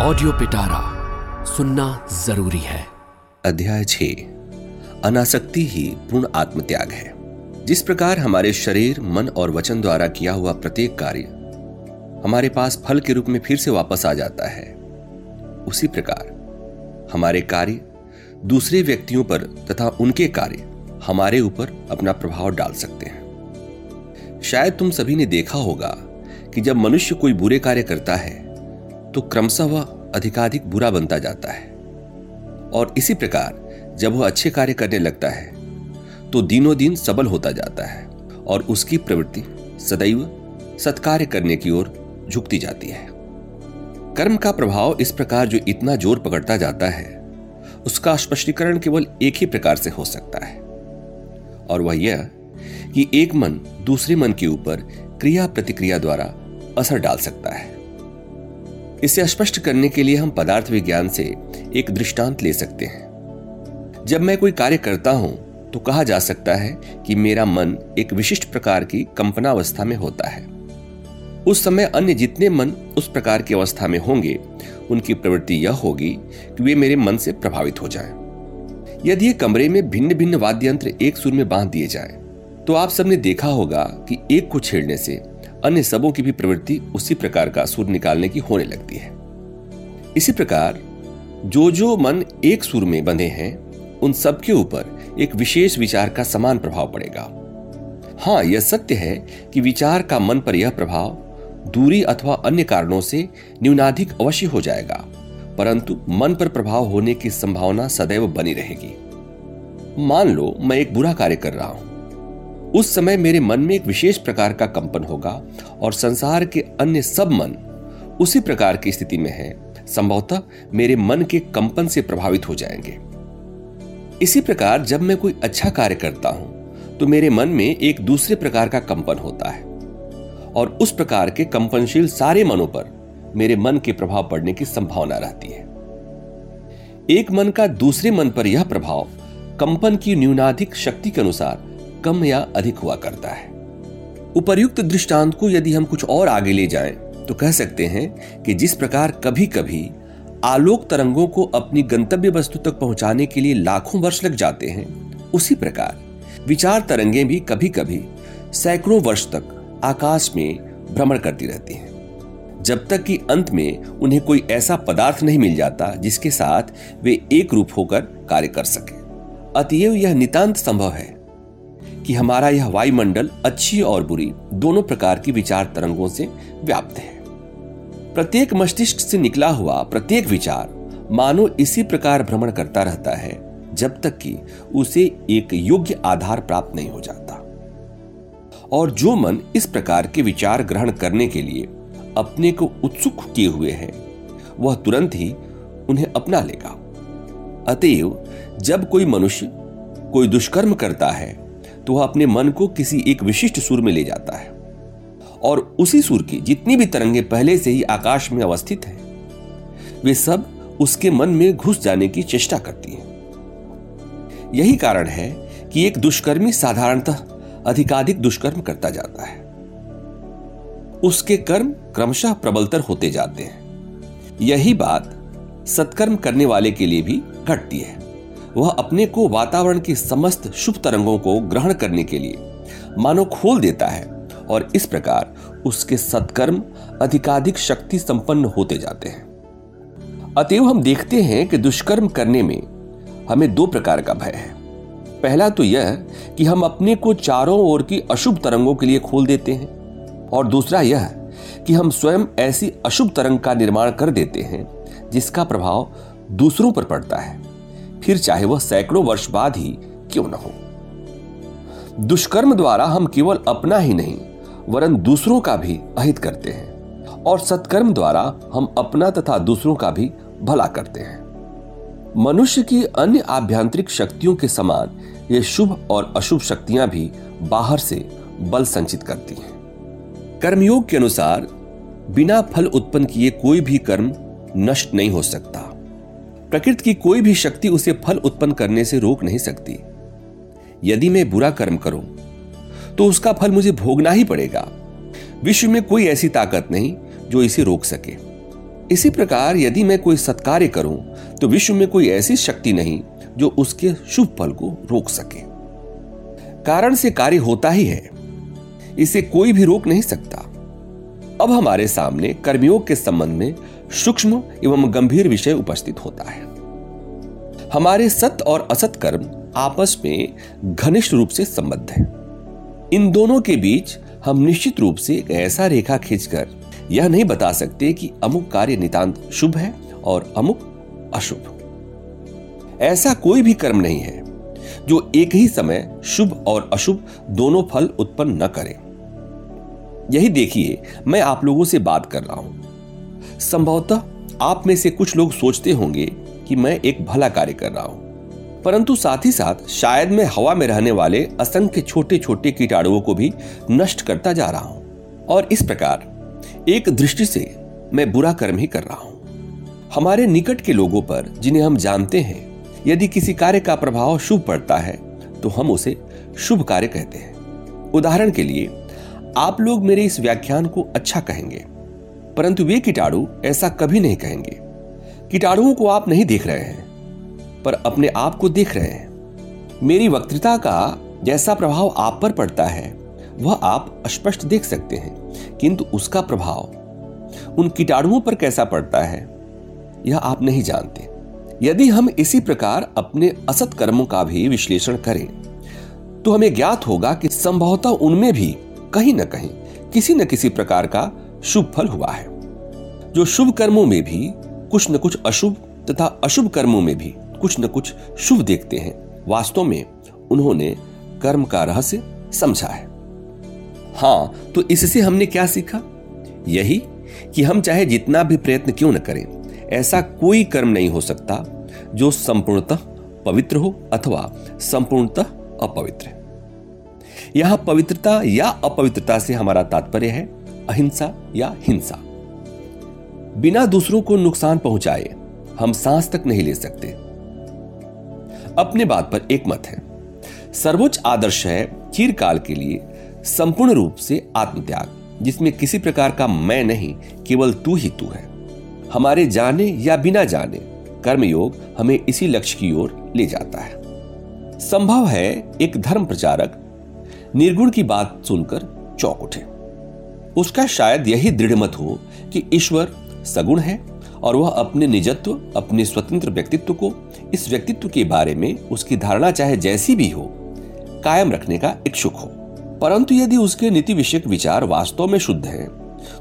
Audio पिटारा सुनना ज़रूरी है। अध्याय छ अनासक्ति ही पूर्ण आत्मत्याग है। जिस प्रकार हमारे शरीर, मन और वचन द्वारा किया हुआ प्रत्येक कार्य हमारे पास फल के रूप में फिर से वापस आ जाता है, उसी प्रकार हमारे कार्य दूसरे व्यक्तियों पर तथा उनके कार्य हमारे ऊपर अपना प्रभाव डाल सकते हैं। शायद तुम सभी ने देखा होगा कि जब मनुष्य कोई बुरे कार्य करता है तो क्रमशः वह अधिकाधिक बुरा बनता जाता है। और इसी प्रकार, जब वह अच्छे कार्य करने लगता है तो दिनों दिन सबल होता जाता है और उसकी प्रवृत्ति सदैव सत्कार्य करने की ओर झुकती जाती है। कर्म का प्रभाव इस प्रकार जो इतना ज़ोर पकड़ता जाता है, उसका स्पष्टीकरण केवल एक ही प्रकार से हो सकता है। और वह यह कि एक मन दूसरे मन के ऊपर क्रिया प्रतिक्रिया द्वारा असर डाल सकता है। इसे स्पष्ट करने के लिए हम पदार्थ विज्ञान से एक दृष्टांत ले सकते हैं जब मैं कोई कार्य करता हूँ तो कहा जा सकता है कि मेरा मन एक विशिष्ट प्रकार की कंपनावस्था में होता है उस समय अन्य जितने मन उस प्रकार की अवस्था में होंगे उनकी प्रवृत्ति यह होगी कि वे मेरे मन से प्रभावित हो जाएँ। यदि ये कमरे में भिन्न भिन्न वाद्य यंत्र एक सुर में बाँध दिए जाएँ, तो आप सबने देखा होगा कि एक को छेड़ने से अन्य सबों की भी प्रवृत्ति उसी प्रकार का सुर निकालने की होने लगती है। इसी प्रकार, जो जो मन एक सुर में बंधे हैं, उन सब के ऊपर एक विशेष विचार का समान प्रभाव पड़ेगा। हाँ यह सत्य है कि विचार का मन पर यह प्रभाव दूरी अथवा अन्य कारणों से न्यूनाधिक अवश्य हो जाएगा, परंतु मन पर प्रभाव होने की संभावना सदैव बनी रहेगी। मान लो, मैं एक बुरा कार्य कर रहा हूँ। उस समय मेरे मन में एक विशेष प्रकार का कंपन होगा और संसार के अन्य सब मन उसी प्रकार की स्थिति में है। संभवतः मेरे मन के कंपन से प्रभावित हो जाएँगे। इसी प्रकार जब मैं कोई अच्छा कार्य करता हूँ तो मेरे मन में एक दूसरे प्रकार का कंपन होता है। और उस प्रकार के कंपनशील सारे मनों पर मेरे मन के प्रभाव पड़ने की संभावना रहती है। एक मन का दूसरे मन पर यह प्रभाव कंपन की न्यूनाधिक शक्ति के अनुसार कम या अधिक हुआ करता है। उपर्युक्त दृष्टांत को यदि हम कुछ और आगे ले जाएँ तो कह सकते हैं कि जिस प्रकार कभी कभी आलोक तरंगों को अपनी गंतव्य वस्तु तक पहुँचाने के लिए लाखों वर्ष लग जाते हैं, उसी प्रकार विचार तरंगें भी कभी कभी सैकड़ों वर्ष तक आकाश में भ्रमण करती रहती हैं। जब तक कि अंत में उन्हें कोई ऐसा पदार्थ नहीं मिल जाता जिसके साथ वे एक रूप होकर कार्य कर सके। अतएव यह नितांत संभव है कि हमारा यह वायुमंडल अच्छी और बुरी दोनों प्रकार की विचार तरंगों से व्याप्त है। प्रत्येक मस्तिष्क से निकला हुआ प्रत्येक विचार मानो इसी प्रकार भ्रमण करता रहता है, जब तक कि उसे एक योग्य आधार प्राप्त नहीं हो जाता। और जो मन इस प्रकार के विचार ग्रहण करने के लिए अपने को उत्सुक किए हुए है, वह तुरंत ही उन्हें अपना लेगा। अतएव, जब कोई मनुष्य कोई दुष्कर्म करता है तो वह अपने मन को किसी एक विशिष्ट सुर में ले जाता है। और उसी सुर की जितनी भी तरंगे पहले से ही आकाश में अवस्थित हैं, वे सब उसके मन में घुस जाने की चेष्टा करती हैं। यही कारण है कि एक दुष्कर्मी साधारणतः अधिकाधिक दुष्कर्म करता जाता है। उसके कर्म क्रमशः प्रबलतर होते जाते हैं। यही बात सत्कर्म करने वाले के लिए भी घटती है। वह अपने को वातावरण की समस्त शुभ तरंगों को ग्रहण करने के लिए मानो खोल देता है और इस प्रकार उसके सत्कर्म अधिकाधिक शक्ति संपन्न होते जाते हैं। अतएव हम देखते हैं कि दुष्कर्म करने में हमें दो प्रकार का भय है। पहला तो यह कि हम अपने को चारों ओर की अशुभ तरंगों के लिए खोल देते हैं और दूसरा यह कि हम स्वयं ऐसी अशुभ तरंग का निर्माण कर देते हैं जिसका प्रभाव दूसरों पर पड़ता है। फिर चाहे वह सैकड़ों वर्ष बाद ही क्यों न हो। दुष्कर्म द्वारा हम केवल अपना ही नहीं, वरन दूसरों का भी अहित करते हैं, और सत्कर्म द्वारा हम अपना तथा दूसरों का भी भला करते हैं। मनुष्य की अन्य आभ्यांतरिक शक्तियों के समान ये शुभ और अशुभ शक्तियाँ भी बाहर से बल संचित करती हैं। कर्मयोग के अनुसार, बिना फल उत्पन्न किए कोई भी कर्म नष्ट नहीं हो सकता। प्रकृति की कोई भी शक्ति उसे फल उत्पन्न करने से रोक नहीं सकती। यदि मैं बुरा कर्म करूँ तो उसका फल मुझे भोगना ही पड़ेगा। विश्व में कोई ऐसी ताकत नहीं जो इसे रोक सके। इसी प्रकार यदि मैं कोई सत्कार्य करूँ तो विश्व में कोई ऐसी शक्ति नहीं जो उसके शुभ फल को रोक सके। कारण से कार्य होता ही है। इसे कोई भी रोक नहीं सकता। अब हमारे सामने कर्मयोग के संबंध में सूक्ष्म एवं गंभीर विषय उपस्थित होता है। हमारे सत और असत कर्म आपस में घनिष्ठ रूप से संबद्ध है। इन दोनों के बीच हम निश्चित रूप से एक ऐसा रेखा खींचकर यह नहीं बता सकते कि अमुक कार्य नितांत शुभ है और अमुक अशुभ। ऐसा कोई भी कर्म नहीं है जो एक ही समय शुभ और अशुभ दोनों फल उत्पन्न न करे। यही देखिए, मैं आप लोगों से बात कर रहा हूँ। संभवतः आप में से कुछ लोग सोचते होंगे कि मैं एक भला कार्य कर रहा हूँ। परंतु साथ ही साथ शायद मैं हवा में रहने वाले असंख्य छोटे छोटे कीटाणुओं को भी नष्ट करता जा रहा हूँ। और इस प्रकार एक दृष्टि से मैं बुरा कर्म ही कर रहा हूँ। हमारे निकट के लोगों पर जिन्हें हम जानते हैं, यदि किसी कार्य का प्रभाव शुभ पड़ता है तो हम उसे शुभ कार्य कहते हैं। उदाहरण के लिए, आप लोग मेरे इस व्याख्यान को अच्छा कहेंगे। परंतु वे कीटाणु ऐसा कभी नहीं कहेंगे। कीटाणुओं को आप नहीं देख रहे हैं, पर अपने आप को देख रहे हैं। मेरी वक्तृता का जैसा प्रभाव आप पर पड़ता है, वह आप स्पष्ट देख सकते हैं, किंतु उसका प्रभाव उन कीटाणुओं पर कैसा पड़ता है, यह आप नहीं जानते। यदि हम इसी प्रकार अपने असत कर्मों का भी विश्लेषण करें तो हमें ज्ञात होगा कि संभवतः उनमें भी कहीं न कहीं किसी न किसी प्रकार का शुभ फल हुआ है। जो शुभ कर्मों में भी कुछ न कुछ अशुभ तथा अशुभ कर्मों में भी कुछ न कुछ शुभ देखते हैं, वास्तव में उन्होंने कर्म का रहस्य समझा है। हाँ तो इससे हमने क्या सीखा? यही कि हम चाहे जितना भी प्रयत्न क्यों न करें, ऐसा कोई कर्म नहीं हो सकता जो संपूर्णतः पवित्र हो अथवा संपूर्णतः अपवित्र यहाँ पवित्रता या अपवित्रता से हमारा तात्पर्य है अहिंसा या हिंसा। बिना दूसरों को नुकसान पहुँचाए हम सांस तक नहीं ले सकते। अपने बात पर एक मत है। सर्वोच्च आदर्श है चीरकाल के लिए संपूर्ण रूप से आत्मत्याग, जिसमें किसी प्रकार का मैं नहीं, केवल तू ही तू है। हमारे जाने या बिना जाने कर्मयोग हमें इसी लक्ष्य की ओर ले जाता है। संभव है एक धर्म प्रचारक निर्गुण की बात सुनकर चौक उठे। उसका शायद यही दृढ़ मत हो कि ईश्वर सगुण है और वह अपने निजत्व अपने स्वतंत्र व्यक्तित्व को इस व्यक्तित्व के बारे में उसकी धारणा चाहे जैसी भी हो कायम रखने का इच्छुक हो। परंतु यदि उसके नीति विषयक विचार वास्तव में शुद्ध हैं,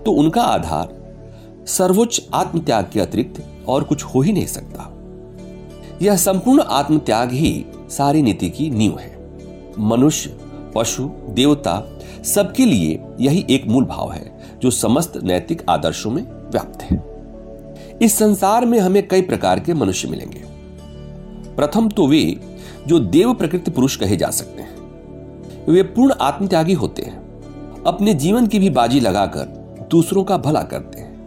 तो उनका आधार सर्वोच्च आत्मत्याग के अतिरिक्त और कुछ हो ही नहीं सकता। यह संपूर्ण आत्मत्याग ही सारी नीति की नींव है। मनुष्य पशु देवता सबके लिए यही एक मूल भाव है, जो समस्त नैतिक आदर्शों में व्याप्त है। इस संसार में हमें कई प्रकार के मनुष्य मिलेंगे। प्रथम तो वे, जो देव प्रकृति पुरुष कहे जा सकते हैं। वे पूर्ण आत्मत्यागी होते हैं, अपने जीवन की भी बाजी लगाकर दूसरों का भला करते हैं।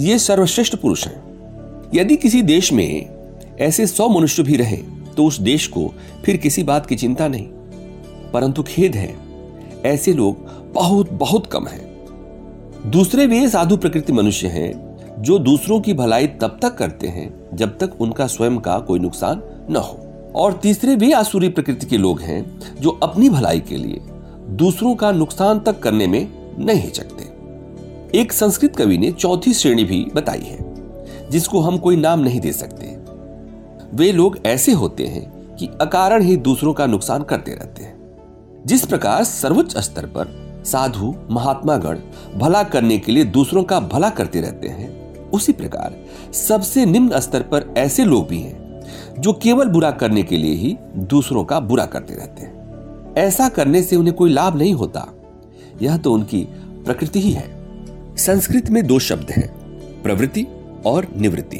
ये सर्वश्रेष्ठ पुरुष हैं। यदि किसी देश में ऐसे सौ मनुष्य भी रहे तो उस देश को फिर किसी बात की चिंता नहीं। परंतु खेद है ऐसे लोग बहुत बहुत कम हैं। दूसरे वे साधु प्रकृति मनुष्य हैं, जो दूसरों की भलाई तब तक करते हैं, जब तक उनका स्वयं का कोई नुकसान न हो। और तीसरे वे आसुरी प्रकृति के लोग हैं, जो अपनी भलाई के लिए दूसरों का नुकसान तक करने में नहीं हिचकते। एक संस्कृत कवि ने चौथी श्रेणी भी बताई है, जिसको हम कोई नाम नहीं दे सकते। वे लोग ऐसे होते हैं कि अकारण ही दूसरों का नुकसान करते रहते हैं। जिस प्रकार सर्वोच्च स्तर पर साधु महात्मा गण भला करने के लिए दूसरों का भला करते रहते हैं, उसी प्रकार सबसे निम्न स्तर पर ऐसे लोग भी हैं, जो केवल बुरा करने के लिए ही दूसरों का बुरा करते रहते हैं। ऐसा करने से उन्हें कोई लाभ नहीं होता। यह तो उनकी प्रकृति ही है। संस्कृत में दो शब्द हैं, प्रवृत्ति और निवृत्ति।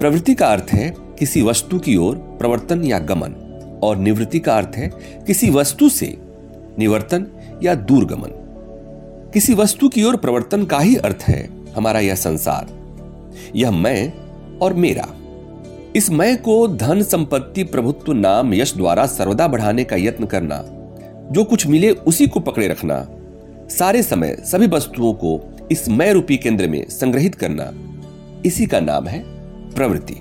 प्रवृत्ति का अर्थ है किसी वस्तु की ओर प्रवर्तन या गमन, और निवृत्ति का अर्थ है किसी वस्तु से निवर्तन या दूरगमन। किसी वस्तु की ओर प्रवर्तन का ही अर्थ है हमारा यह संसार। यह मैं और मेरा। इस मैं को धन संपत्ति प्रभुत्व नाम यश द्वारा सर्वदा बढ़ाने का यत्न करना, जो कुछ मिले उसी को पकड़े रखना, सारे समय सभी वस्तुओं को इस मैं रूपी केंद्र में संग्रहित करना, इसी का नाम है प्रवृत्ति।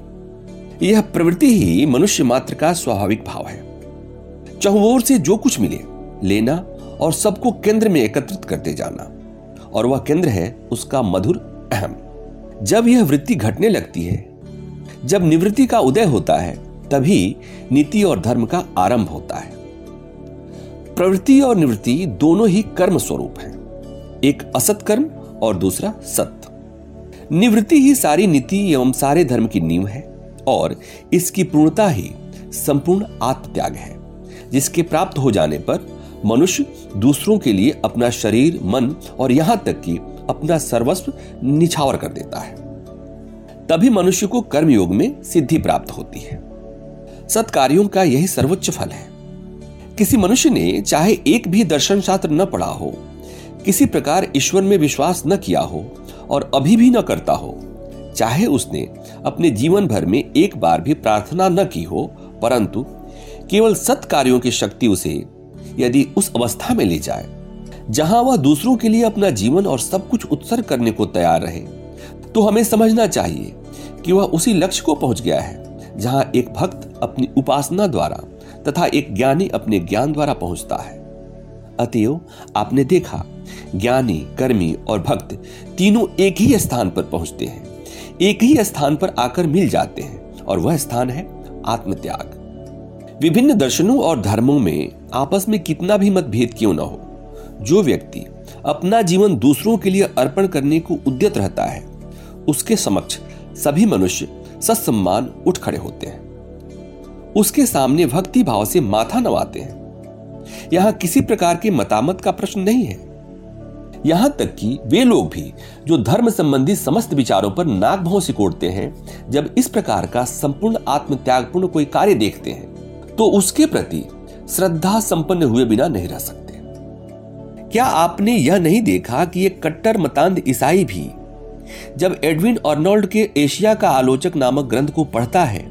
यह प्रवृत्ति ही मनुष्य मात्र का स्वाभाविक भाव है। चहुओर से जो कुछ मिले लेना और सबको केंद्र में एकत्रित करते जाना। और वह केंद्र है उसका मधुर अहम। जब यह वृत्ति घटने लगती है, जब निवृत्ति का उदय होता है, तभी नीति और धर्म का आरंभ होता है। प्रवृत्ति और निवृत्ति दोनों ही कर्म स्वरूप हैं। एक असत कर्म और दूसरा सत्य निवृत्ति ही सारी नीति एवं सारे धर्म की नींव है और इसकी पूर्णता ही संपूर्ण आत्मत्याग है, जिसके प्राप्त हो जाने पर मनुष्य दूसरों के लिए अपना शरीर, मन और यहाँ तक कि अपना सर्वस्व निछावर कर देता है। तभी मनुष्य को कर्मयोग में सिद्धि प्राप्त होती है। सत्कार्यों का यही सर्वोच्च फल है। किसी मनुष्य ने चाहे एक भी दर्शन शास्त्र न पढ़ा हो, किसी प्रकार ईश्वर में विश्वास न किया हो और अभी भी न करता हो, चाहे उसने अपने जीवन भर में एक बार भी प्रार्थना न की हो, परंतु केवल सत्कार्यों की शक्ति उसे यदि उस अवस्था में ले जाए, जहाँ वह दूसरों के लिए अपना जीवन और सब कुछ उत्सर्ग करने को तैयार रहे तो हमें समझना चाहिए कि वह उसी लक्ष्य को पहुँच गया है, जहाँ एक भक्त अपनी उपासना द्वारा तथा एक ज्ञानी अपने ज्ञान द्वारा पहुँचता है। अतएव, आपने देखा, ज्ञानी, कर्मी और भक्त तीनों एक ही स्थान पर पहुँचते हैं, एक ही स्थान पर आकर मिल जाते हैं, और वह स्थान है आत्मत्याग। विभिन्न दर्शनों और धर्मों में आपस में कितना भी मतभेद क्यों ना हो, जो व्यक्ति अपना जीवन दूसरों के लिए अर्पण करने को उद्यत रहता है, उसके समक्ष सभी मनुष्य सत्सम्मान उठ खड़े होते हैं। उसके सामने भक्ति भाव से माथा नवाते हैं। यहाँ किसी प्रकार के मतामत का प्रश्न नहीं है। यहाँ तक कि वे लोग भी जो धर्म संबंधी समस्त विचारों पर नाक भाव सिकोड़ते हैं, जब इस प्रकार का संपूर्ण आत्मत्यागपूर्ण कोई कार्य देखते हैं तो उसके प्रति श्रद्धा संपन्न हुए बिना नहीं रह सकते। क्या आपने यह नहीं देखा कि एक कट्टर मतांध ईसाई भी, जब एडविन अर्नोल्ड के एशिया का आलोचक नामक ग्रंथ को पढ़ता है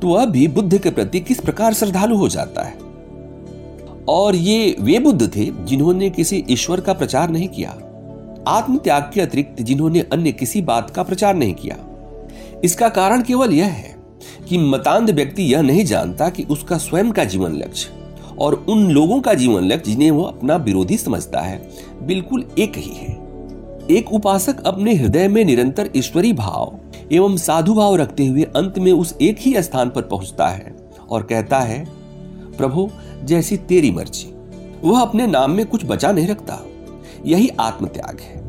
तो वह भी बुद्ध के प्रति किस प्रकार श्रद्धालु हो जाता है? और ये वे बुद्ध थे जिन्होंने किसी ईश्वर का प्रचार नहीं किया आत्म त्याग के अतिरिक्त जिन्होंने अन्य किसी बात का प्रचार नहीं किया। इसका कारण केवल यह है कि मतांध व्यक्ति यह नहीं जानता कि उसका स्वयं का जीवन लक्ष्य और उन लोगों का जीवन लक्ष्य जिन्हें वो अपना विरोधी समझता है, बिल्कुल एक ही है। एक उपासक अपने हृदय में निरंतर ईश्वरी भाव एवं साधु भाव रखते हुए अंत में उस एक ही स्थान पर पहुँचता है और कहता है, प्रभु, जैसी तेरी मर्ज़ी। वह अपने नाम में कुछ बचा नहीं रखता। यही आत्मत्याग है।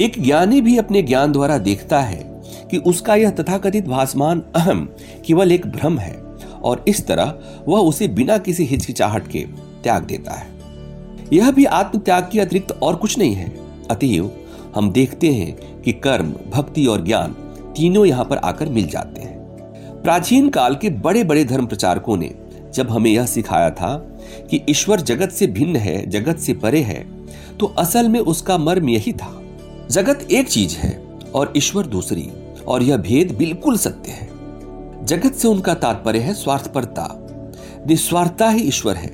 एक ज्ञानी भी अपने ज्ञान द्वारा देखता है कि उसका यह तथाकथित भासमान अहम केवल एक भ्रम है। और इस तरह वह उसे बिना किसी हिचकिचाहट के त्याग देता है। यह भी आत्मत्याग के अतिरिक्त और कुछ नहीं है। अतएव, हम देखते हैं कि कर्म, भक्ति और ज्ञान तीनों यहाँ पर आकर मिल जाते हैं। प्राचीन काल के बड़े बड़े धर्म प्रचारकों ने जब हमें यह सिखाया था कि ईश्वर जगत से भिन्न है, जगत से परे है तो असल में उसका मर्म यही था। जगत एक चीज़ है और ईश्वर दूसरी, और यह भेद बिल्कुल सत्य है। जगत से उनका तात्पर्य है स्वार्थपरता। निस्वार्थता ही ईश्वर है।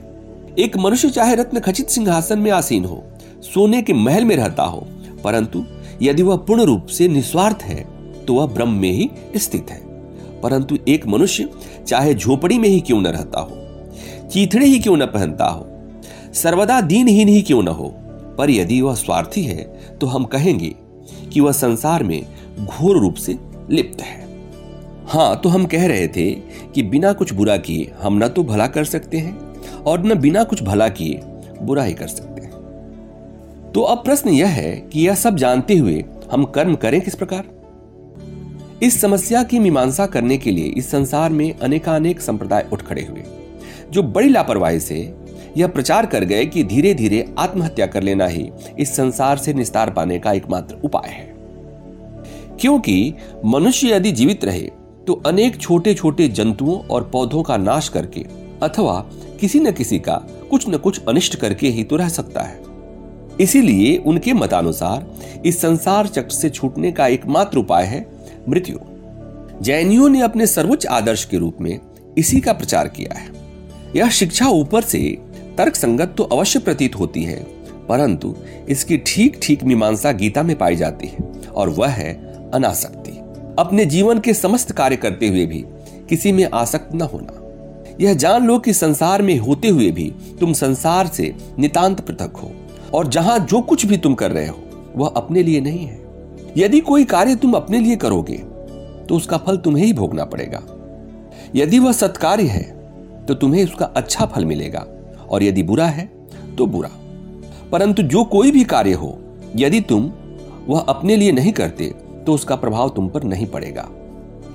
एक मनुष्य चाहे रत्न खचित सिंहासन में आसीन हो, सोने के महल में रहता हो, परंतु यदि वह पूर्ण रूप से निस्वार्थ है तो वह ब्रह्म में ही स्थित है। परंतु एक मनुष्य चाहे झोपड़ी में ही क्यों न रहता हो, चीथड़े ही क्यों न पहनता हो, सर्वदा दीनहीन ही क्यों न हो, पर यदि वह स्वार्थी है तो हम कहेंगे कि वह संसार में घोर रूप से लिप्त है। हाँ तो हम कह रहे थे कि बिना कुछ बुरा किए हम न तो भला कर सकते हैं और न बिना कुछ भला किए बुरा ही कर सकते हैं। तो अब प्रश्न यह है कि यह सब जानते हुए हम कर्म करें किस प्रकार? इस समस्या की मीमांसा करने के लिए इस संसार में अनेकानेक संप्रदाय उठ खड़े हुए, जो बड़ी लापरवाही से यह प्रचार कर गए कि धीरे धीरे आत्महत्या कर लेना ही इस संसार से निस्तार पाने का एकमात्र उपाय है। क्योंकि मनुष्य यदि जीवित रहे तो अनेक छोटे छोटे जंतुओं और पौधों का नाश करके अथवा किसी न किसी का कुछ न कुछ अनिष्ट करके ही तो रह सकता है। इसीलिए उनके मतानुसार इस संसार चक्र से छूटने का एकमात्र उपाय है मृत्यु। जैनियों ने अपने सर्वोच्च आदर्श के रूप में इसी का प्रचार किया है। यह शिक्षा ऊपर से तर्क संगत तो अवश्य प्रतीत होती है, परंतु इसकी ठीक ठीक मीमांसा गीता में पाई जाती है और वह है अनासक्ति। अपने जीवन के समस्त कार्य करते हुए भी, किसी में आसक्त न होना। यह जान लो कि संसार में होते हुए भी तुम संसार से नितांत पृथक हो, और जहाँ जो कुछ भी तुम कर रहे हो, वह अपने लिए नहीं है। यदि कोई कार्य तुम अपने लिए करोगे तो उसका फल तुम्हें ही भोगना पड़ेगा। यदि वह सत्कार्य है तो तुम्हें उसका अच्छा फल मिलेगा, और यदि बुरा है तो बुरा। परंतु जो कोई भी कार्य हो, यदि तुम वह अपने लिए नहीं करते तो उसका प्रभाव तुम पर नहीं पड़ेगा।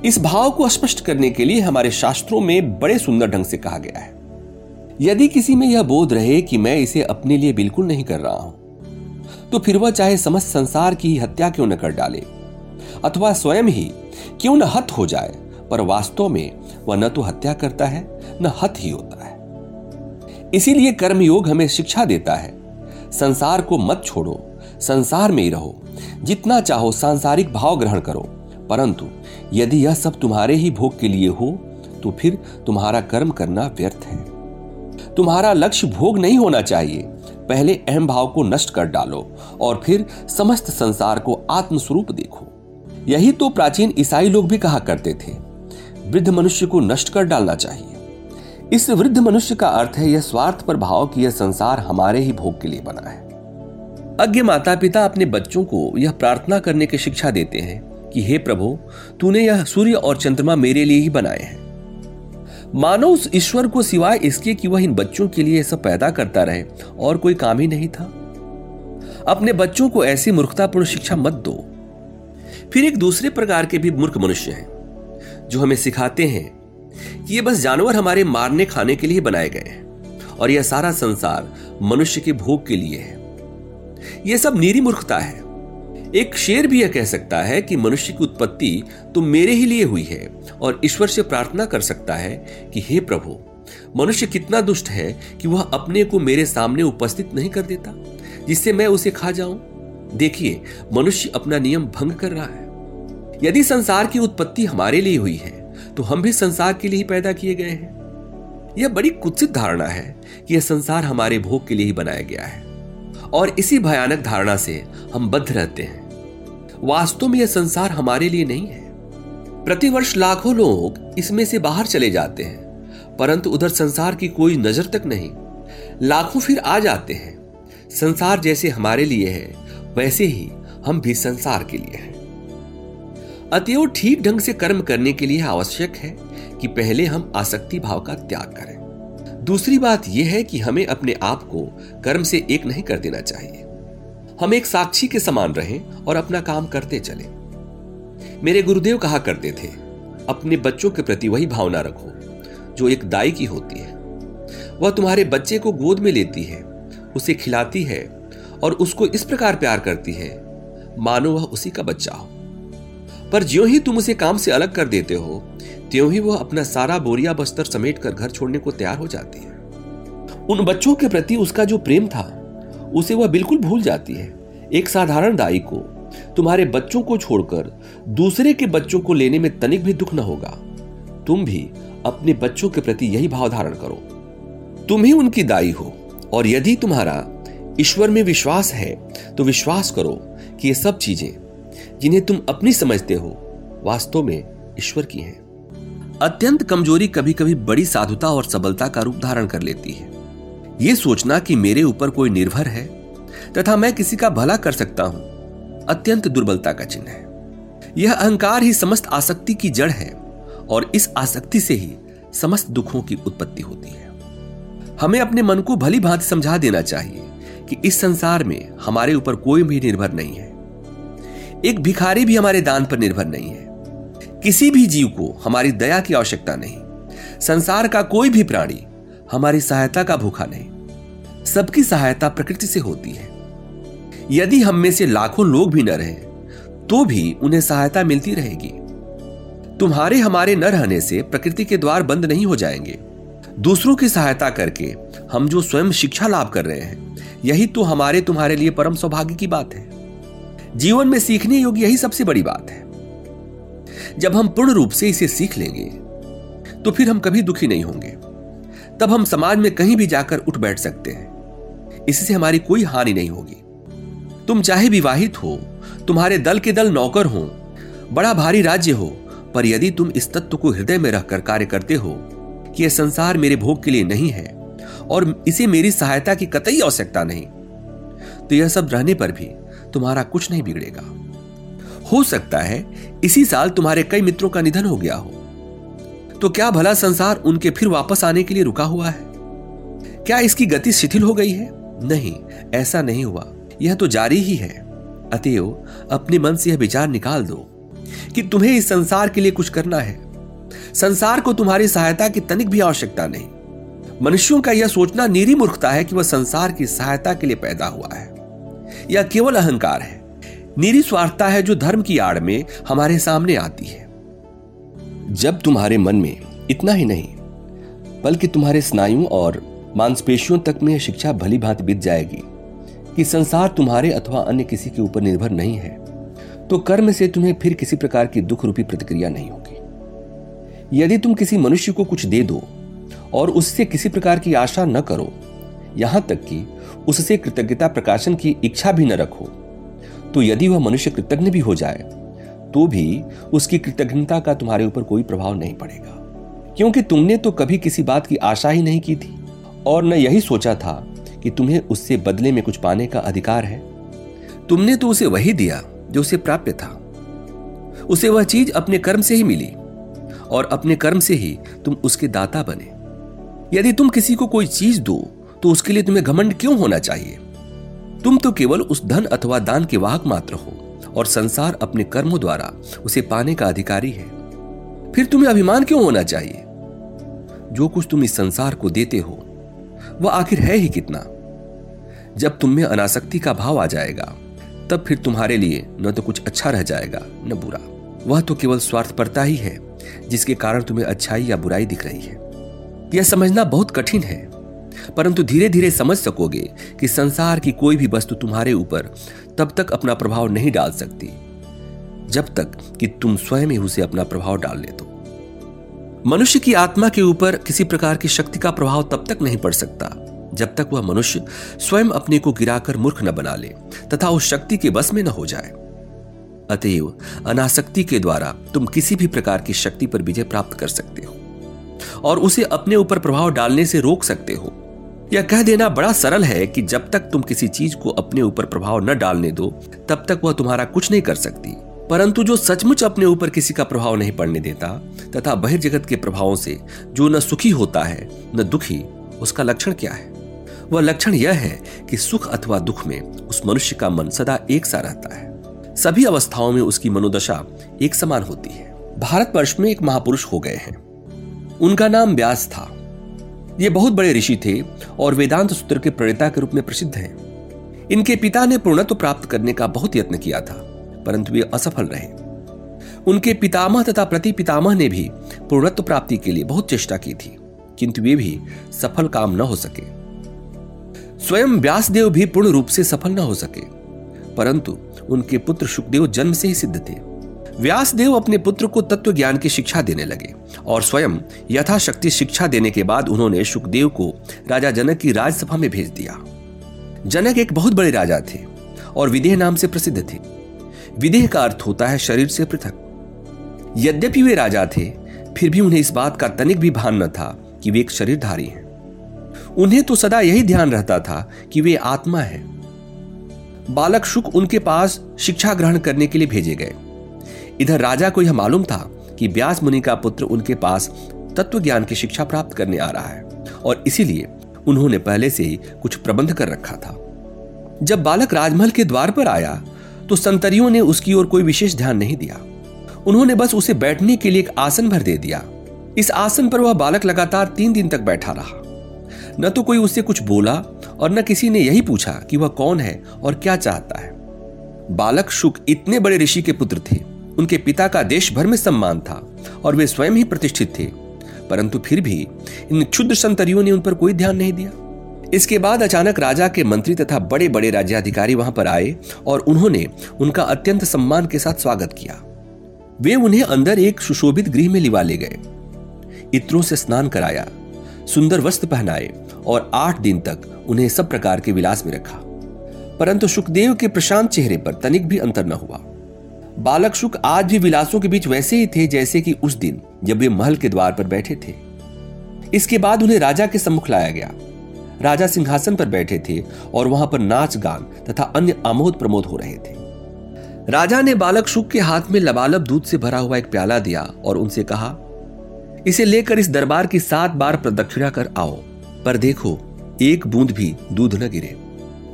इस भाव को स्पष्ट करने के लिए हमारे शास्त्रों में बड़े सुंदर ढंग से कहा गया है। यदि किसी में यह बोध रहे कि मैं इसे अपने लिए बिल्कुल नहीं कर रहा हूँ तो फिर वह चाहे समस्त संसार की हत्या क्यों न कर डाले? अथवा स्वयं ही क्यों न हत हो जाए? पर वास्तव में वह न तो हत्या करता है, न हत ही होता है। इसीलिए कर्मयोग हमें शिक्षा देता है, संसार को मत छोड़ो। संसार में ही रहो। जितना चाहो सांसारिक भाव ग्रहण करो। परंतु यदि यह सब तुम्हारे ही भोग के लिए हो तो फिर तुम्हारा कर्म करना व्यर्थ है। तुम्हारा लक्ष्य भोग नहीं होना चाहिए। पहले अहम भाव को नष्ट कर डालो और फिर समस्त संसार को आत्मस्वरूप देखो। यही तो प्राचीन ईसाई लोग भी कहा करते थे। वृद्ध मनुष्य को नष्ट कर डालना चाहिए। इस वृद्ध मनुष्य का अर्थ है, यह स्वार्थ पर भाव कि यह संसार हमारे ही भोग के लिए बना है। अज्ञ माता पिता अपने बच्चों को यह प्रार्थना करने की शिक्षा देते हैं कि, हे प्रभु, तूने यह सूर्य और चंद्रमा मेरे लिए ही बनाए हैं। मानो उस ईश्वर को सिवाय इसके कि वह इन बच्चों के लिए सब पैदा करता रहे और कोई काम ही नहीं था। अपने बच्चों को ऐसी मूर्खतापूर्ण शिक्षा मत दो। फिर एक दूसरे प्रकार के भी मूर्ख मनुष्य हैं, जो हमें सिखाते हैं कि ये बस जानवर हमारे मारने खाने के लिए बनाए गए हैं और यह सारा संसार मनुष्य के भोग के लिए है। यह सब नीरी मूर्खता है। एक शेर भी यह कह सकता है कि मनुष्य की उत्पत्ति तो मेरे ही लिए हुई है और ईश्वर से प्रार्थना कर सकता है कि हे प्रभु, मनुष्य कितना दुष्ट है कि वह अपने को मेरे सामने उपस्थित नहीं कर देता, जिससे मैं उसे खा जाऊँ। देखिए, मनुष्य अपना नियम भंग कर रहा है। यदि संसार की उत्पत्ति हमारे लिए हुई है तो हम भी संसार के लिए ही पैदा किए गए हैं। यह बड़ी कुत्सित धारणा है कि यह संसार हमारे भोग के लिए ही बनाया गया है। और इसी भयानक धारणा से हम बद्ध रहते हैं। वास्तव में यह संसार हमारे लिए नहीं है। प्रतिवर्ष लाखों लोग इसमें से बाहर चले जाते हैं, परंतु उधर संसार की कोई नज़र तक नहीं। लाखों फिर आ जाते हैं। संसार जैसे हमारे लिए है, वैसे ही हम भी संसार के लिए हैं। अतएव ठीक ढंग से कर्म करने के लिए आवश्यक है कि पहले हम आसक्ति भाव का त्याग करें। दूसरी बात यह है कि हमें अपने आप को कर्म से एक नहीं कर देना चाहिए। हम एक साक्षी के समान रहें और अपना काम करते चले। मेरे गुरुदेव कहा करते थे, अपने बच्चों के प्रति वही भावना रखो, जो एक दाई की होती है। वह तुम्हारे बच्चे को गोद में लेती है, उसे खिलाती है और उसको इस प्रकार प्यार करती है। मानो वह उसी का बच्चा हो। पर ज्यो ही तुम उसे काम से अलग कर देते हो, त्यों ही वह अपना सारा बोरिया बस्तर समेट कर घर छोड़ने को तैयार हो जाती है। उन बच्चों के प्रति उसका जो प्रेम था, उसे वह बिल्कुल भूल जाती है। एक साधारण दाई को, तुम्हारे बच्चों को छोड़कर दूसरे के बच्चों को लेने में तनिक भी दुख न होगा। तुम भी अपने बच्चों के प्रति यही भाव धारण करो। तुम ही उनकी दाई हो, और यदि तुम्हारा ईश्वर में विश्वास है तो विश्वास करो कि ये सब चीज़ें जिन्हें तुम अपनी समझते हो, वास्तव में ईश्वर की हैं। अत्यंत कमज़ोरी कभी कभी बड़ी साधुता और सबलता का रूप धारण कर लेती है। यह सोचना कि मेरे ऊपर कोई निर्भर है, तथा मैं किसी का भला कर सकता हूँ, अत्यंत दुर्बलता का चिन्ह है। यह अहंकार ही समस्त आसक्ति की जड़ है, और इस आसक्ति से ही समस्त दुखों की उत्पत्ति होती है। हमें अपने मन को भली भांति समझा देना चाहिए कि इस संसार में हमारे ऊपर कोई भी निर्भर नहीं है। एक भिखारी भी हमारे दान पर निर्भर नहीं है। किसी भी जीव को हमारी दया की आवश्यकता नहीं। संसार का कोई भी प्राणी हमारी सहायता का भूखा नहीं। सबकी सहायता प्रकृति से होती है। यदि हम में से लाखों लोग भी न रहे तो भी उन्हें सहायता मिलती रहेगी। तुम्हारे हमारे न रहने से प्रकृति के द्वार बंद नहीं हो जाएँगे। दूसरों की सहायता करके हम जो स्वयं शिक्षा लाभ कर रहे हैं, यही तो हमारे तुम्हारे लिए परम सौभाग्य की बात है। जीवन में सीखने योग्य यही सबसे बड़ी बात है। जब हम पूर्ण रूप से इसे सीख लेंगे तो फिर हम कभी दुखी नहीं होंगे। तब हम समाज में कहीं भी जाकर उठ बैठ सकते हैं। इससे हमारी कोई हानि नहीं होगी। तुम चाहे विवाहित हो, तुम्हारे दल के दल नौकर हो, बड़ा भारी राज्य हो, पर यदि तुम इस तत्व को हृदय में रखकर कार्य करते हो कि यह संसार मेरे भोग के लिए नहीं है और इसे मेरी सहायता की कतई आवश्यकता नहीं तो यह सब रहने पर भी तुम्हारा कुछ नहीं बिगड़ेगा। हो सकता है इसी साल तुम्हारे कई मित्रों का निधन हो गया हो। तो क्या भला संसार उनके फिर वापस आने के लिए रुका हुआ है? क्या इसकी गति शिथिल हो गई है? नहीं, ऐसा नहीं हुआ। यह तो जारी ही है। अतएव अपने मन से यह विचार निकाल दो कि तुम्हें इस संसार के लिए कुछ करना है। संसार को तुम्हारी सहायता की तनिक भी आवश्यकता नहीं। मनुष्यों का यह सोचना निरी मूर्खता है कि वह संसार की सहायता के लिए पैदा हुआ है। यह केवल अहंकार है? निरी स्वार्थता है जो धर्म की आड़ में हमारे सामने आती है। जब तुम्हारे मन में इतना ही नहीं, बल्कि तुम्हारे स्नायुओं और मांसपेशियों तक में शिक्षा भली भांति बीत जाएगी कि संसार तुम्हारे अथवा अन्य किसी के ऊपर निर्भर नहीं है तो कर्म से तुम्हें फिर किसी प्रकार की दुख रूपी प्रतिक्रिया नहीं होगी। यदि तुम किसी मनुष्य को कुछ दे दो और उससे किसी प्रकार की आशा न करो यहाँ तक कि उससे कृतज्ञता प्रकाशन की इच्छा भी न रखो। तो यदि वह मनुष्य कृतज्ञ भी हो जाए तो भी उसकी कृतज्ञता का तुम्हारे ऊपर कोई प्रभाव नहीं पड़ेगा। क्योंकि तुमने तो कभी किसी बात की आशा ही नहीं की थी, और न यही सोचा था कि तुम्हें उससे बदले में कुछ पाने का अधिकार है। तुमने तो उसे वही दिया जो उसे प्राप्य था। उसे वह चीज़ अपने कर्म से ही मिली, और अपने कर्म से ही तुम उसके दाता बने। यदि तुम किसी को कोई चीज़ दो तो उसके लिए तुम्हें घमंड क्यों होना चाहिए? तुम तो केवल उस धन अथवा दान के वाहक मात्र हो, और संसार अपने कर्मों द्वारा उसे पाने का अधिकारी है। फिर तुम्हें अभिमान क्यों होना चाहिए? जो कुछ तुम इस संसार को देते हो, वह आखिर है ही कितना? जब तुम में अनासक्ति का भाव आ जाएगा, तब फिर तुम्हारे लिए न तो कुछ अच्छा रह जाएगा, न बुरा। वह तो केवल स्वार्थपरता ही है, जिसके कारण तुम्हें अच्छाई या बुराई दिख रही है। यह समझना बहुत कठिन है। परंतु धीरे धीरे समझ सकोगे कि संसार की कोई भी वस्तु तुम्हारे ऊपर तब तक अपना प्रभाव नहीं डाल सकती, जब तक कि तुम स्वयं ही उसे अपना प्रभाव डाल ले दो मनुष्य की आत्मा के ऊपर किसी प्रकार की शक्ति का प्रभाव तब तक नहीं पड़ सकता, जब तक वह मनुष्य स्वयं अपने को गिराकर मूर्ख न बना ले तथा उस शक्ति के बस में न हो जाए। अतएव अनासक्ति के द्वारा तुम किसी भी प्रकार की शक्ति पर विजय प्राप्त कर सकते हो और उसे अपने ऊपर प्रभाव डालने से रोक सकते हो। यह कह देना बड़ा सरल है कि जब तक तुम किसी चीज़ को अपने ऊपर प्रभाव न डालने दो, तब तक वह तुम्हारा कुछ नहीं कर सकती। परंतु जो सचमुच अपने ऊपर किसी का प्रभाव नहीं पड़ने देता, तथा बहिर्जगत के प्रभावों से जो न सुखी होता है, न दुखी, उसका लक्षण क्या है? वह लक्षण यह है कि सुख अथवा दुख में उस मनुष्य का मन सदा एक सा रहता है। सभी अवस्थाओं में उसकी मनोदशा एक समान होती है। भारतवर्ष में एक महापुरुष हो गए हैं। उनका नाम व्यास था। ये बहुत बड़े ऋषि थे और वेदांत सूत्र के प्रणेता के रूप में प्रसिद्ध हैं। इनके पिता ने पूर्णत्व प्राप्त करने का बहुत यत्न किया था, परंतु वे असफल रहे। उनके पितामह तथा प्रति पितामह ने भी पूर्णत्व प्राप्ति के लिए बहुत चेष्टा की थी, किंतु वे भी सफल काम न हो सके। स्वयं व्यासदेव भी पूर्ण रूप से सफल न हो सके, परंतु उनके पुत्र सुखदेव जन्म से ही सिद्ध थे। व्यासदेव अपने पुत्र को तत्व ज्ञान की शिक्षा देने लगे और स्वयं यथाशक्ति शिक्षा देने के बाद उन्होंने सुखदेव को राजा जनक की राजसभा में भेज दिया। जनक एक बहुत बड़े राजा थे और विदेह नाम से प्रसिद्ध थे। विदेह का अर्थ होता है शरीर से पृथक। यद्यपि वे राजा थे, फिर भी उन्हें इस बात का तनिक भी भान न था कि वे एक शरीरधारी हैं। उन्हें तो सदा यही ध्यान रहता था कि वे आत्मा है। बालक शुक उनके पास शिक्षा ग्रहण करने के लिए भेजे गए। इधर राजा को यह मालूम था कि व्यास मुनि का पुत्र उनके पास तत्व ज्ञान की शिक्षा प्राप्त करने आ रहा है और इसीलिए उन्होंने पहले से ही कुछ प्रबंध कर रखा था। जब बालक राजमहल के द्वार पर आया तो संतरियों ने उसकी ओर कोई विशेष ध्यान नहीं दिया। उन्होंने बस उसे बैठने के लिए एक आसन भर दे दिया। इस आसन पर वह बालक लगातार तीन दिन तक बैठा रहा। न तो कोई उससे कुछ बोला और न किसी ने यही पूछा कि वह कौन है और क्या चाहता है। बालक शुक इतने बड़े ऋषि के पुत्र थे उनके पिता का देश भर में सम्मान था और वे स्वयं ही प्रतिष्ठित थे। परंतु फिर भी इन क्षुद्र संतरियों ने उन पर कोई ध्यान नहीं दिया। इसके बाद अचानक राजा के मंत्री तथा बड़े बड़े राज्याधिकारी वहाँ पर आए और उन्होंने उनका अत्यंत सम्मान के साथ स्वागत किया। वे उन्हें अंदर एक सुशोभित गृह में लिवा ले गए। इत्रों से स्नान कराया, सुंदर वस्त्र पहनाए और आठ दिन तक उन्हें सब प्रकार के विलास में रखा। परंतु सुखदेव के प्रशांत चेहरे पर तनिक भी अंतर न हुआ। बालक सुख आज भी विलासों के बीच वैसे ही थे जैसे कि उस दिन, जब वे महल के द्वार पर बैठे थे। इसके बाद उन्हें राजा के सम्मुख लाया गया। राजा सिंहासन पर बैठे थे और वहाँ पर नाच, गान तथा अन्य आमोद प्रमोद हो रहे थे। राजा ने बालक सुख के हाथ में लबालब दूध से भरा हुआ एक प्याला दिया और उनसे कहा, इसे लेकर इस दरबार की सात बार प्रदक्षिणा कर आओ, पर देखो, एक बूंद भी दूध न गिरे।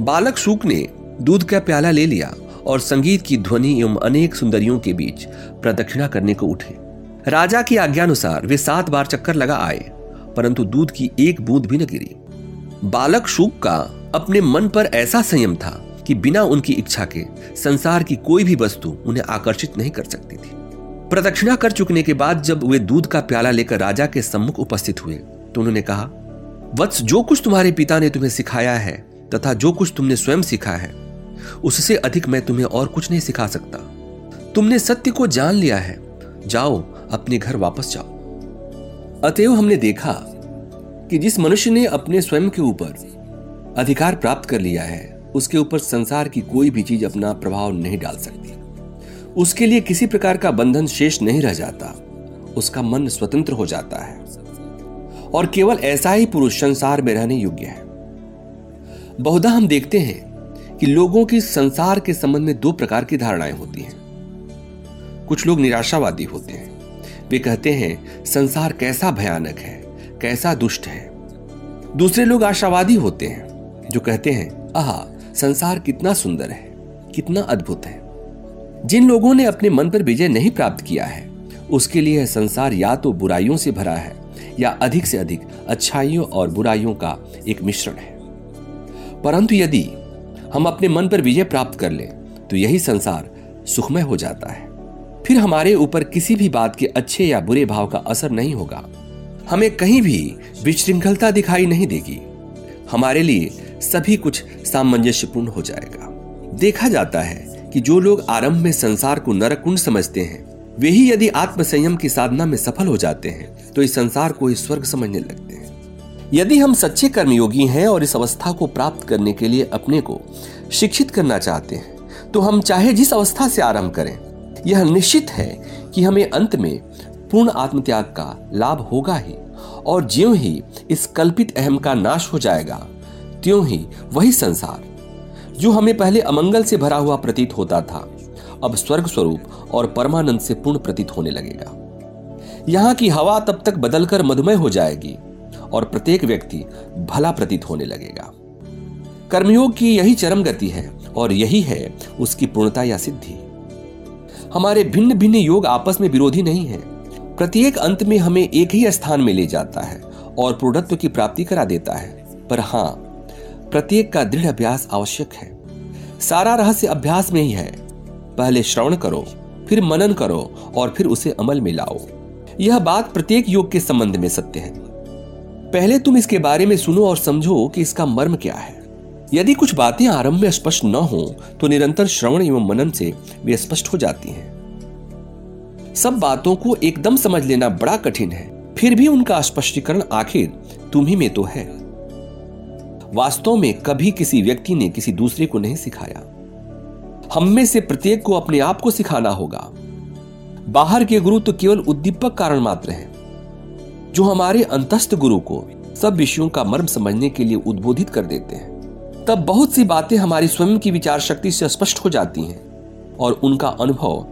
बालक शुक ने दूध का प्याला ले लिया और संगीत की ध्वनि एवं अनेक सुंदरियों के बीच प्रदक्षिणा करने को उठे। राजा की आज्ञानुसार वे सात बार चक्कर लगा आए, परंतु दूध की एक बूंद भी न गिरी। बालक शुक का अपने मन पर ऐसा संयम था कि बिना उनकी इच्छा के संसार की कोई भी वस्तु उन्हें आकर्षित नहीं कर सकती थी। प्रदक्षिणा कर चुकने के बाद जब वे दूध का प्याला लेकर राजा के सम्मुख उपस्थित हुए तो उन्होंने कहा, वत्स जो कुछ तुम्हारे पिता ने तुम्हें सिखाया है तथा जो कुछ तुमने स्वयं सीखा है उससे अधिक मैं तुम्हें और कुछ नहीं सिखा सकता। तुमने सत्य को जान लिया है। जाओ, अपने घर वापस जाओ। अतएव हमने देखा कि जिस मनुष्य ने अपने स्वयं के ऊपर अधिकार प्राप्त कर लिया है, उसके ऊपर संसार की कोई भी चीज़ अपना प्रभाव नहीं डाल सकती। उसके लिए किसी प्रकार का बंधन शेष नहीं रह जाता। उसका मन स्वतंत्र हो जाता है। और केवल ऐसा ही पुरुष संसार में रहने योग्य है। बहुधा हम देखते हैं कि लोगों की संसार के संबंध में दो प्रकार की धारणाएँ होती हैं। कुछ लोग निराशावादी होते हैं। वे कहते हैं, संसार कैसा भयानक है, कैसा दुष्ट है। दूसरे लोग आशावादी होते हैं, जो कहते हैं, आह, संसार कितना सुंदर है, कितना अद्भुत है। जिन लोगों ने अपने मन पर विजय नहीं प्राप्त किया है, उसके लिए संसार या तो बुराइयों से भरा है, या अधिक से अधिक अच्छाइयों और बुराइयों का एक मिश्रण है। परंतु यदि हम अपने मन पर विजय प्राप्त कर लें तो यही संसार सुखमय हो जाता है। फिर हमारे ऊपर किसी भी बात के अच्छे या बुरे भाव का असर नहीं होगा। हमें कहीं भी विश्रृंखलता दिखाई नहीं देगी। हमारे लिए सभी कुछ सामंजस्यपूर्ण हो जाएगा। देखा जाता है कि जो लोग आरंभ में संसार को नरकुंड समझते हैं, वे ही यदि आत्मसंयम की साधना में सफल हो जाते हैं तो इस संसार को ही स्वर्ग समझने लगते हैं। यदि हम सच्चे कर्मयोगी हैं और इस अवस्था को प्राप्त करने के लिए अपने को शिक्षित करना चाहते हैं तो हम चाहे जिस अवस्था से आरंभ करें, यह निश्चित है कि हमें अंत में पूर्ण आत्मत्याग का लाभ होगा ही, और ज्यों ही इस कल्पित अहम का नाश हो जाएगा, त्यों ही वही संसार, जो हमें पहले अमंगल से भरा हुआ प्रतीत होता था, अब स्वर्ग स्वरूप और परमानंद से पूर्ण प्रतीत होने लगेगा। यहाँ की हवा तब तक बदलकर मधुमय हो जाएगी और प्रत्येक व्यक्ति भला प्रतीत होने लगेगा। कर्मयोग की यही चरम गति है और यही है उसकी पूर्णता या सिद्धि। हमारे भिन्न भिन्न योग आपस में विरोधी नहीं है। प्रत्येक अंत में हमें एक ही स्थान में ले जाता है और पूर्णत्व की प्राप्ति करा देता है। पर हाँ, प्रत्येक का दृढ़ अभ्यास आवश्यक है। सारा रहस्य अभ्यास में ही है। पहले श्रवण करो, फिर मनन करो और फिर उसे अमल में लाओ। यह बात प्रत्येक योग के संबंध में सत्य है। पहले तुम इसके बारे में सुनो और समझो कि इसका मर्म क्या है। यदि कुछ बातें आरंभ में स्पष्ट न हो तो निरंतर श्रवण एवं मनन से वे स्पष्ट हो जाती हैं। सब बातों को एकदम समझ लेना बड़ा कठिन है। फिर भी उनका स्पष्टीकरण आखिर तुम ही में तो है। वास्तव में कभी किसी व्यक्ति ने किसी दूसरे को नहीं सिखाया। हम में से प्रत्येक को अपने आप को सिखाना होगा। बाहर के गुरु तो केवल उद्दीपक कारण मात्र हैं। जो हमारे अंतस्थ गुरु को सब विषयों का मर्म समझने के लिए उद्बोधित कर देते हैं। तब बहुत सी बातें हमारी स्वयं की विचार शक्ति से स्पष्ट हो जाती हैं और उनका अनुभव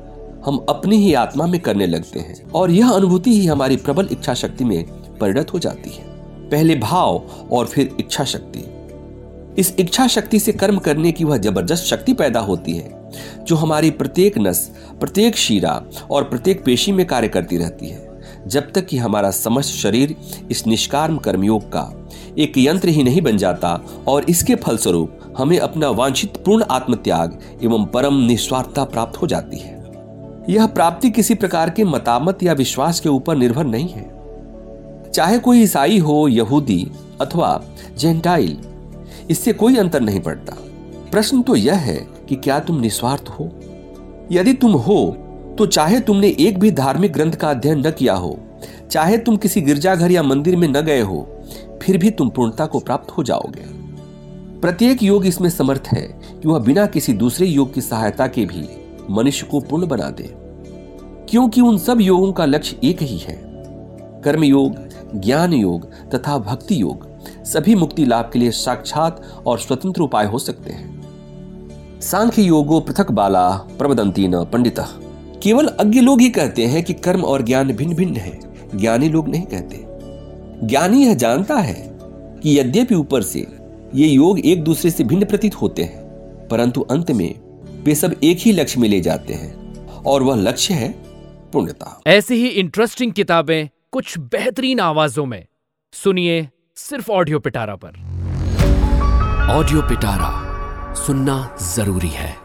हम अपनी ही आत्मा में करने लगते हैं और यह अनुभूति ही हमारी प्रबल इच्छा शक्ति में परिणत हो जाती है। पहले भाव और फिर इच्छा शक्ति। इस इच्छा शक्ति से कर्म करने की वह ज़बरदस्त शक्ति पैदा होती है, जो हमारी प्रत्येक नस, प्रत्येक शीरा और प्रत्येक पेशी में कार्य करती रहती है। जब तक कि हमारा समस्त शरीर इस निष्काम कर्मयोग का एक यंत्र ही नहीं बन जाता और इसके फलस्वरूप हमें अपना वांछित पूर्ण आत्मत्याग एवं परम निस्वार्थता प्राप्त हो जाती है। यह प्राप्ति किसी प्रकार के मतामत या विश्वास के ऊपर निर्भर नहीं है। चाहे कोई ईसाई हो, यहूदी अथवा जेंटाइल, इससे कोई अंतर नहीं पड़ता। प्रश्न तो यह है कि क्या तुम निस्वार्थ हो? यदि तुम हो तो चाहे तुमने एक भी धार्मिक ग्रंथ का अध्ययन न किया हो, चाहे तुम किसी गिरजाघर या मंदिर में न गए हो, फिर भी तुम पूर्णता को प्राप्त हो जाओगे। प्रत्येक योग इसमें समर्थ है कि वह बिना किसी दूसरे योग की सहायता के भी मनुष्य को पूर्ण बना दे। क्योंकि उन सब योगों का लक्ष्य एक ही है। कर्म योग ज्ञान योग तथा भक्ति योग सभी मुक्ति लाभ के लिए साक्षात और स्वतंत्र उपाय हो सकते हैं। सांख्य योगो पृथक बाला प्रवदंती न पंडित। केवल अज्ञ लोग ही कहते हैं कि कर्म और ज्ञान भिन्न भिन्न है। ज्ञानी लोग नहीं कहते। ज्ञानी यह जानता है कि यद्यपि ऊपर से ये योग एक दूसरे से भिन्न प्रतीत होते हैं परंतु अंत में वे सब एक ही लक्ष्य में ले जाते हैं और वह लक्ष्य है पूर्णता ऐसी ही इंटरेस्टिंग किताबें कुछ बेहतरीन आवाजों में। सुनिए सिर्फ़ ऑडियो पिटारा पर। ऑडियो पिटारा सुनना ज़रूरी है।